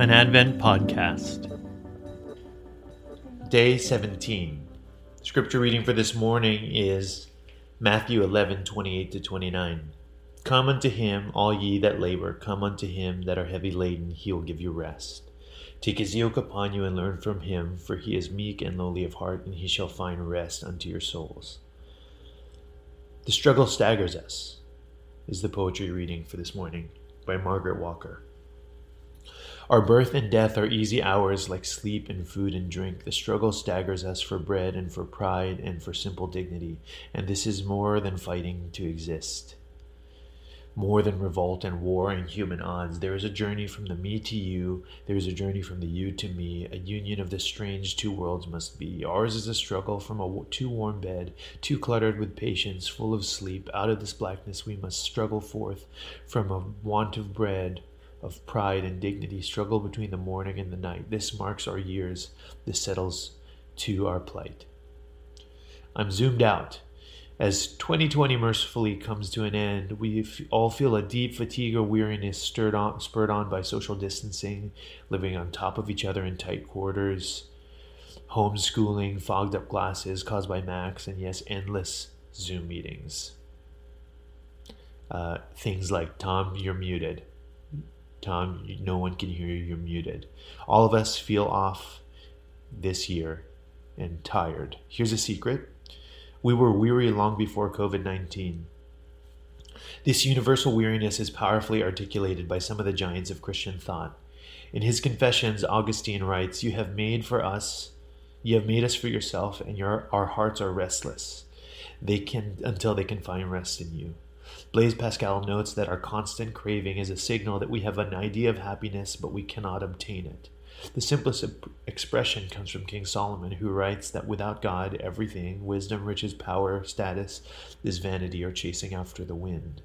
An Advent Podcast. Day 17. Scripture reading for this morning is Matthew 11 28 to 29. Come unto him, all ye that labor, come unto him that are heavy laden, he will give you rest. Take his yoke upon you and learn from him, for he is meek and lowly of heart, and he shall find rest unto your souls. The struggle staggers us, is the poetry reading for this morning by Margaret Walker. Our birth and death are easy hours like sleep and food and drink. The struggle staggers us for bread and for pride and for simple dignity, and this is more than fighting to exist more than revolt and war and human odds. There is a journey from the me to you, there is a journey from the you to me. A union of the strange two worlds must be. Ours is a struggle from a too warm bed, too cluttered with patience, full of sleep. Out of this blackness we must struggle forth from a want of bread. Of pride and dignity, struggle between the morning and the night. This marks our years. This settles to our plight. I'm zoomed out as 2020 mercifully comes to an end, we all feel a deep fatigue or weariness stirred on, spurred on by social distancing, living on top of each other in tight quarters, homeschooling, fogged up glasses caused by Macs, and yes, endless Zoom meetings. Uh, things like, Tom, you're muted. Tom, no one can hear you, you're muted. All of us feel off this year and tired. Here's a secret we were weary long before COVID 19. This universal weariness is powerfully articulated by some of the giants of Christian thought. In his Confessions, Augustine writes, You have made for us, you have made us for yourself, and your, our hearts are restless. They can until they can find rest in you. Blaise Pascal notes that our constant craving is a signal that we have an idea of happiness, but we cannot obtain it. The simplest expression comes from King Solomon, who writes that without God, everything wisdom, riches, power, status is vanity or chasing after the wind.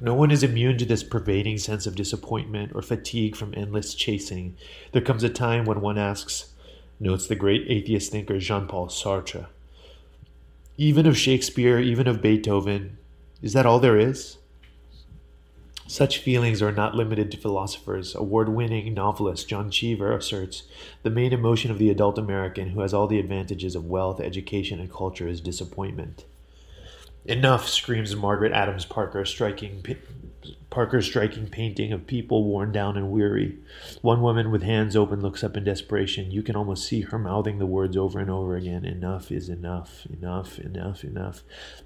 No one is immune to this pervading sense of disappointment or fatigue from endless chasing. There comes a time when one asks, notes the great atheist thinker Jean Paul Sartre, even of Shakespeare, even of Beethoven, is that all there is? Such feelings are not limited to philosophers. Award winning novelist John Cheever asserts the main emotion of the adult American who has all the advantages of wealth, education, and culture is disappointment. Enough, screams Margaret Adams Parker, striking Parker's striking painting of people worn down and weary. One woman with hands open looks up in desperation. You can almost see her mouthing the words over and over again Enough is enough, enough, enough, enough.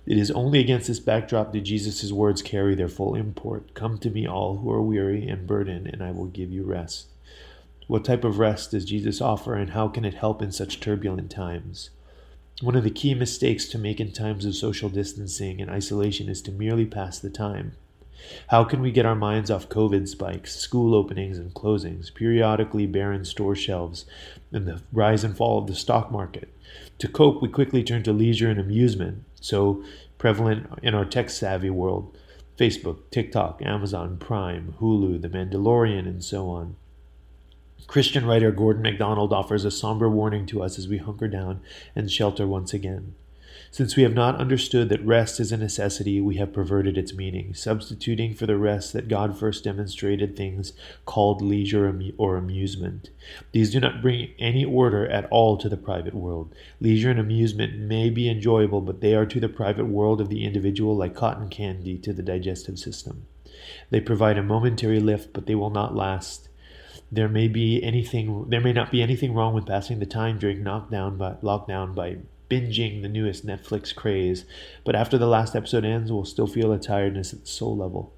It is only against this backdrop that Jesus' words carry their full import Come to me, all who are weary and burdened, and I will give you rest. What type of rest does Jesus offer, and how can it help in such turbulent times? One of the key mistakes to make in times of social distancing and isolation is to merely pass the time. How can we get our minds off COVID spikes, school openings and closings, periodically barren store shelves, and the rise and fall of the stock market? To cope, we quickly turn to leisure and amusement, so prevalent in our tech savvy world Facebook, TikTok, Amazon Prime, Hulu, The Mandalorian, and so on. Christian writer Gordon MacDonald offers a somber warning to us as we hunker down and shelter once again. Since we have not understood that rest is a necessity, we have perverted its meaning, substituting for the rest that God first demonstrated things called leisure or amusement. These do not bring any order at all to the private world. Leisure and amusement may be enjoyable, but they are to the private world of the individual like cotton candy to the digestive system. They provide a momentary lift, but they will not last there may be anything there may not be anything wrong with passing the time during knockdown by lockdown by binging the newest Netflix craze, but after the last episode ends, we'll still feel a tiredness at the soul level.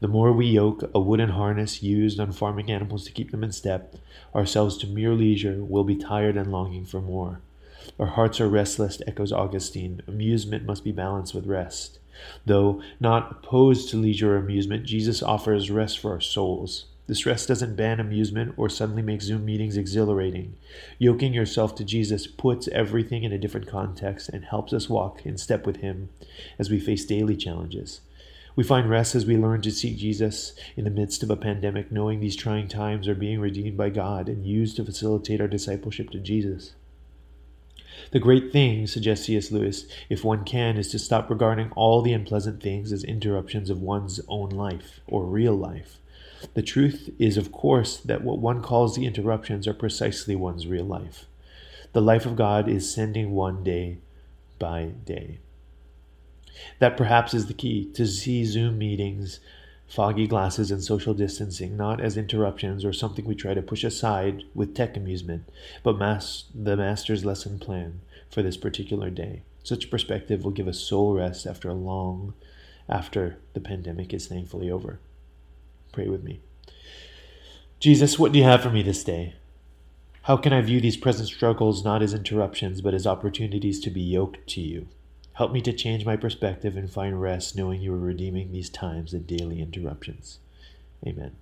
The more we yoke a wooden harness used on farming animals to keep them in step, ourselves to mere leisure, we'll be tired and longing for more. Our hearts are restless, echoes Augustine. Amusement must be balanced with rest. Though not opposed to leisure or amusement, Jesus offers rest for our souls. This stress doesn't ban amusement or suddenly make Zoom meetings exhilarating. Yoking yourself to Jesus puts everything in a different context and helps us walk in step with Him as we face daily challenges. We find rest as we learn to seek Jesus in the midst of a pandemic, knowing these trying times are being redeemed by God and used to facilitate our discipleship to Jesus. The great thing, suggests C.S. Lewis, if one can, is to stop regarding all the unpleasant things as interruptions of one's own life, or real life. The truth is, of course, that what one calls the interruptions are precisely one's real life. The life of God is sending one day by day. That perhaps is the key to see Zoom meetings, foggy glasses, and social distancing not as interruptions or something we try to push aside with tech amusement, but mas- the Master's lesson plan for this particular day. Such perspective will give us soul rest after a long after the pandemic is thankfully over. Pray with me. Jesus, what do you have for me this day? How can I view these present struggles not as interruptions, but as opportunities to be yoked to you? Help me to change my perspective and find rest, knowing you are redeeming these times and daily interruptions. Amen.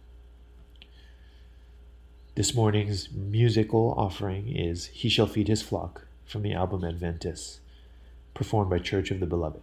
This morning's musical offering is He Shall Feed His Flock from the album Adventus, performed by Church of the Beloved.